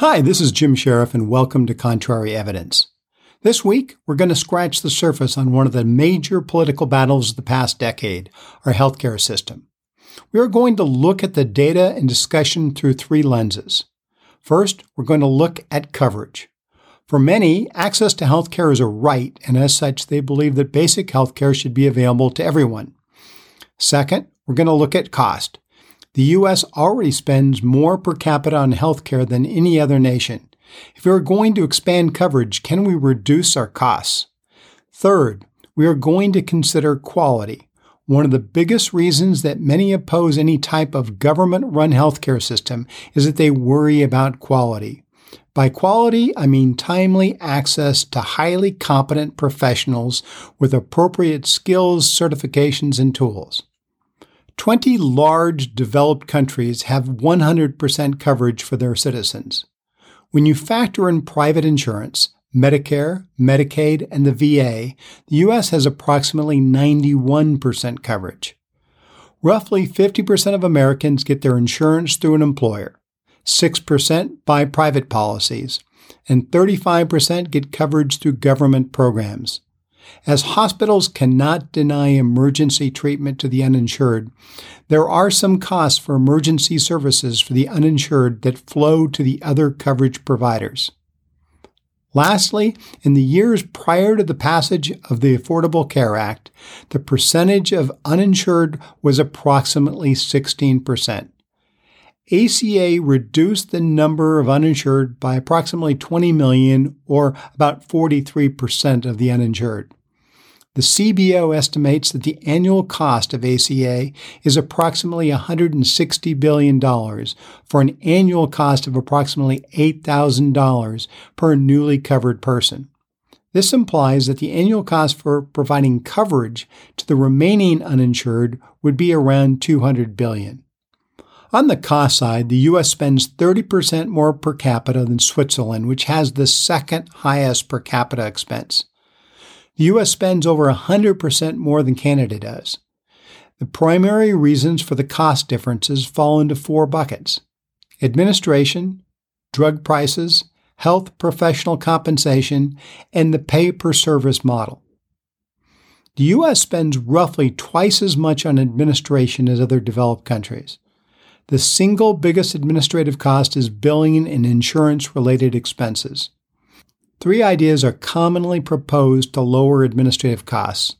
Hi, this is Jim Sheriff, and welcome to Contrary Evidence. This week, we're going to scratch the surface on one of the major political battles of the past decade our healthcare system. We are going to look at the data and discussion through three lenses. First, we're going to look at coverage. For many, access to healthcare is a right, and as such, they believe that basic healthcare should be available to everyone. Second, we're going to look at cost. The U.S. already spends more per capita on healthcare than any other nation. If we are going to expand coverage, can we reduce our costs? Third, we are going to consider quality. One of the biggest reasons that many oppose any type of government run healthcare system is that they worry about quality. By quality, I mean timely access to highly competent professionals with appropriate skills, certifications, and tools. 20 large developed countries have 100% coverage for their citizens. When you factor in private insurance, Medicare, Medicaid, and the VA, the U.S. has approximately 91% coverage. Roughly 50% of Americans get their insurance through an employer, 6% buy private policies, and 35% get coverage through government programs. As hospitals cannot deny emergency treatment to the uninsured, there are some costs for emergency services for the uninsured that flow to the other coverage providers. Lastly, in the years prior to the passage of the Affordable Care Act, the percentage of uninsured was approximately 16%. ACA reduced the number of uninsured by approximately 20 million, or about 43% of the uninsured. The CBO estimates that the annual cost of ACA is approximately $160 billion for an annual cost of approximately $8,000 per newly covered person. This implies that the annual cost for providing coverage to the remaining uninsured would be around 200 billion. On the cost side, the US spends 30% more per capita than Switzerland, which has the second highest per capita expense. The US spends over 100% more than Canada does. The primary reasons for the cost differences fall into four buckets administration, drug prices, health professional compensation, and the pay per service model. The U.S. spends roughly twice as much on administration as other developed countries. The single biggest administrative cost is billing and insurance related expenses. Three ideas are commonly proposed to lower administrative costs.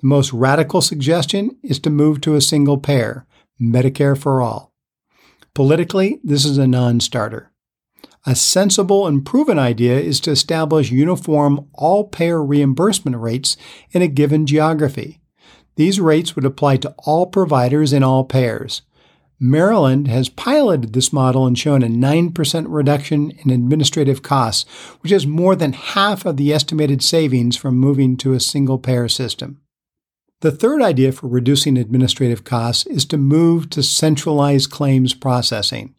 The most radical suggestion is to move to a single payer, Medicare for all. Politically, this is a non starter. A sensible and proven idea is to establish uniform all payer reimbursement rates in a given geography. These rates would apply to all providers and all payers. Maryland has piloted this model and shown a 9% reduction in administrative costs, which is more than half of the estimated savings from moving to a single payer system. The third idea for reducing administrative costs is to move to centralized claims processing.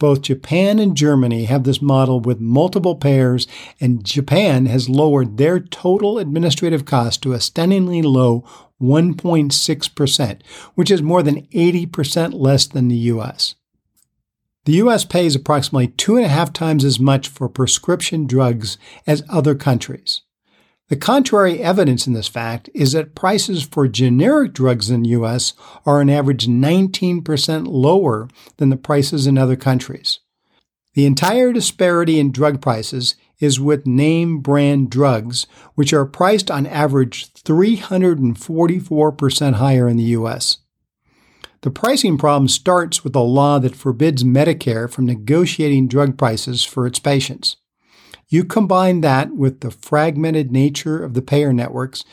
Both Japan and Germany have this model with multiple payers, and Japan has lowered their total administrative cost to a stunningly low 1.6%, which is more than 80% less than the U.S. The U.S. pays approximately two and a half times as much for prescription drugs as other countries. The contrary evidence in this fact is that prices for generic drugs in the U.S. are on average 19% lower than the prices in other countries. The entire disparity in drug prices is with name brand drugs, which are priced on average 344% higher in the U.S. The pricing problem starts with a law that forbids Medicare from negotiating drug prices for its patients. You combine that with the fragmented nature of the payer networks,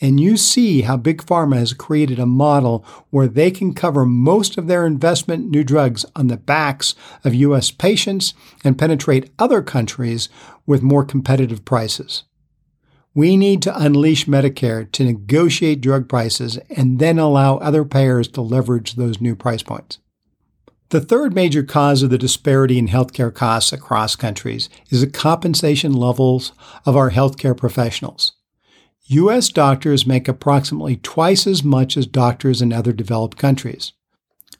and you see how Big Pharma has created a model where they can cover most of their investment in new drugs on the backs of U.S. patients and penetrate other countries with more competitive prices. We need to unleash Medicare to negotiate drug prices and then allow other payers to leverage those new price points. The third major cause of the disparity in healthcare costs across countries is the compensation levels of our healthcare professionals. U.S. doctors make approximately twice as much as doctors in other developed countries.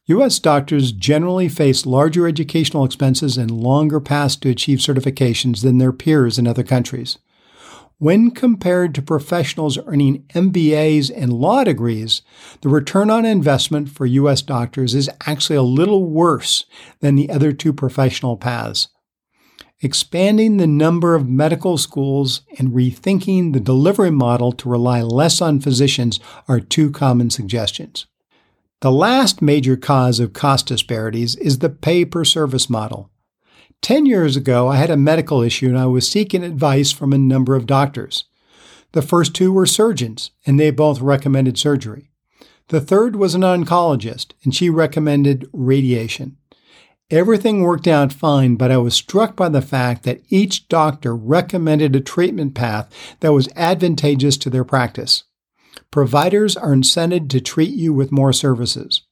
U.S. doctors generally face larger educational expenses and longer paths to achieve certifications than their peers in other countries. When compared to professionals earning MBAs and law degrees, the return on investment for U.S. doctors is actually a little worse than the other two professional paths. Expanding the number of medical schools and rethinking the delivery model to rely less on physicians are two common suggestions. The last major cause of cost disparities is the pay per service model. Ten years ago, I had a medical issue and I was seeking advice from a number of doctors. The first two were surgeons, and they both recommended surgery. The third was an oncologist, and she recommended radiation. Everything worked out fine, but I was struck by the fact that each doctor recommended a treatment path that was advantageous to their practice. Providers are incented to treat you with more services.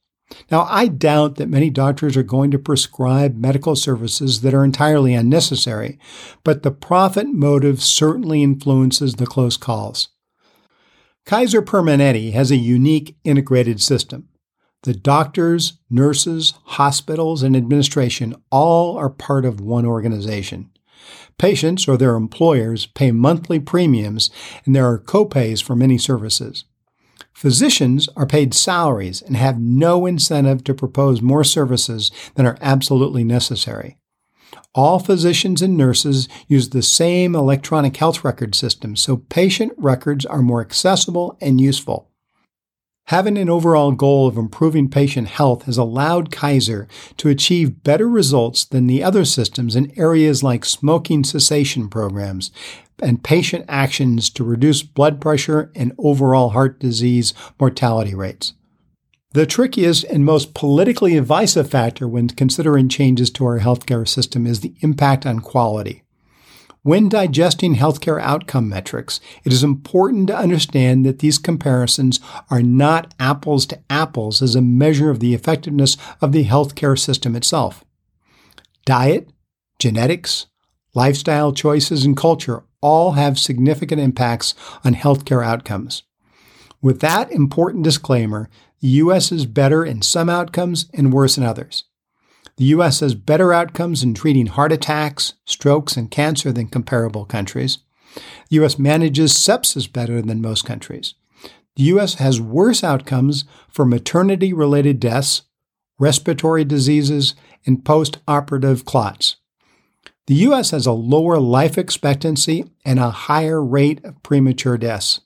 Now, I doubt that many doctors are going to prescribe medical services that are entirely unnecessary, but the profit motive certainly influences the close calls. Kaiser Permanente has a unique integrated system. The doctors, nurses, hospitals, and administration all are part of one organization. Patients or their employers pay monthly premiums, and there are copays for many services. Physicians are paid salaries and have no incentive to propose more services than are absolutely necessary. All physicians and nurses use the same electronic health record system, so patient records are more accessible and useful. Having an overall goal of improving patient health has allowed Kaiser to achieve better results than the other systems in areas like smoking cessation programs and patient actions to reduce blood pressure and overall heart disease mortality rates. The trickiest and most politically divisive factor when considering changes to our healthcare system is the impact on quality. When digesting healthcare outcome metrics, it is important to understand that these comparisons are not apples to apples as a measure of the effectiveness of the healthcare system itself. Diet, genetics, lifestyle choices, and culture all have significant impacts on healthcare outcomes. With that important disclaimer, the U.S. is better in some outcomes and worse in others. The U.S. has better outcomes in treating heart attacks, strokes, and cancer than comparable countries. The U.S. manages sepsis better than most countries. The U.S. has worse outcomes for maternity related deaths, respiratory diseases, and post operative clots. The U.S. has a lower life expectancy and a higher rate of premature deaths.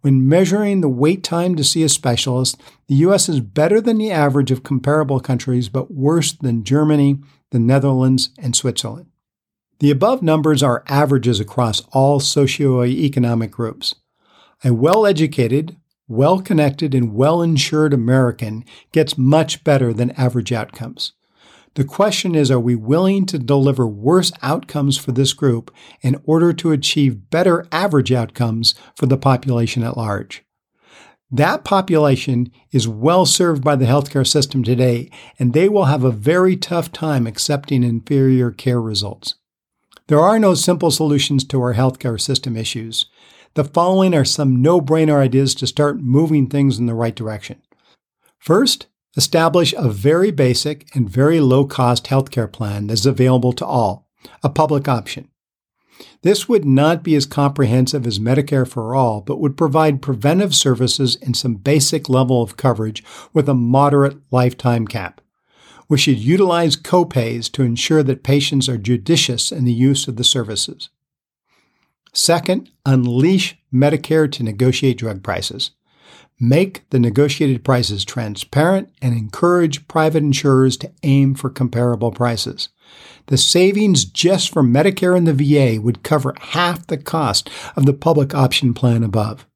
When measuring the wait time to see a specialist, the US is better than the average of comparable countries, but worse than Germany, the Netherlands, and Switzerland. The above numbers are averages across all socioeconomic groups. A well educated, well connected, and well insured American gets much better than average outcomes. The question is are we willing to deliver worse outcomes for this group in order to achieve better average outcomes for the population at large? That population is well served by the healthcare system today, and they will have a very tough time accepting inferior care results. There are no simple solutions to our healthcare system issues. The following are some no brainer ideas to start moving things in the right direction. First, Establish a very basic and very low cost healthcare plan that is available to all, a public option. This would not be as comprehensive as Medicare for All, but would provide preventive services and some basic level of coverage with a moderate lifetime cap. We should utilize copays to ensure that patients are judicious in the use of the services. Second, unleash Medicare to negotiate drug prices. Make the negotiated prices transparent and encourage private insurers to aim for comparable prices. The savings just from Medicare and the VA would cover half the cost of the public option plan above.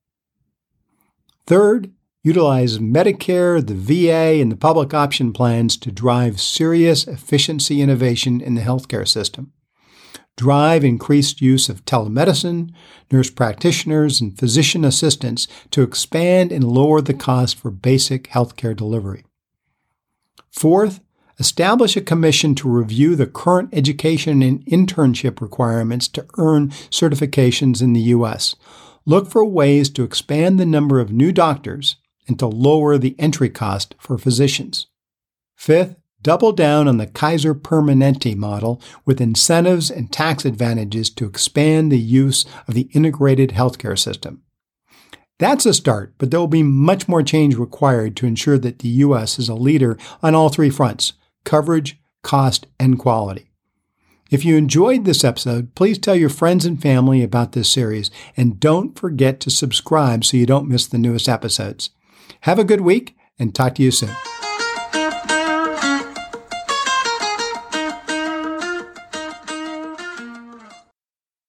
Third, utilize Medicare, the VA, and the public option plans to drive serious efficiency innovation in the healthcare system drive increased use of telemedicine, nurse practitioners, and physician assistants to expand and lower the cost for basic healthcare delivery. Fourth, establish a commission to review the current education and internship requirements to earn certifications in the U.S. Look for ways to expand the number of new doctors and to lower the entry cost for physicians. Fifth, double down on the Kaiser Permanente model with incentives and tax advantages to expand the use of the integrated healthcare system. That's a start, but there will be much more change required to ensure that the U.S. is a leader on all three fronts coverage, cost, and quality. If you enjoyed this episode, please tell your friends and family about this series, and don't forget to subscribe so you don't miss the newest episodes. Have a good week, and talk to you soon.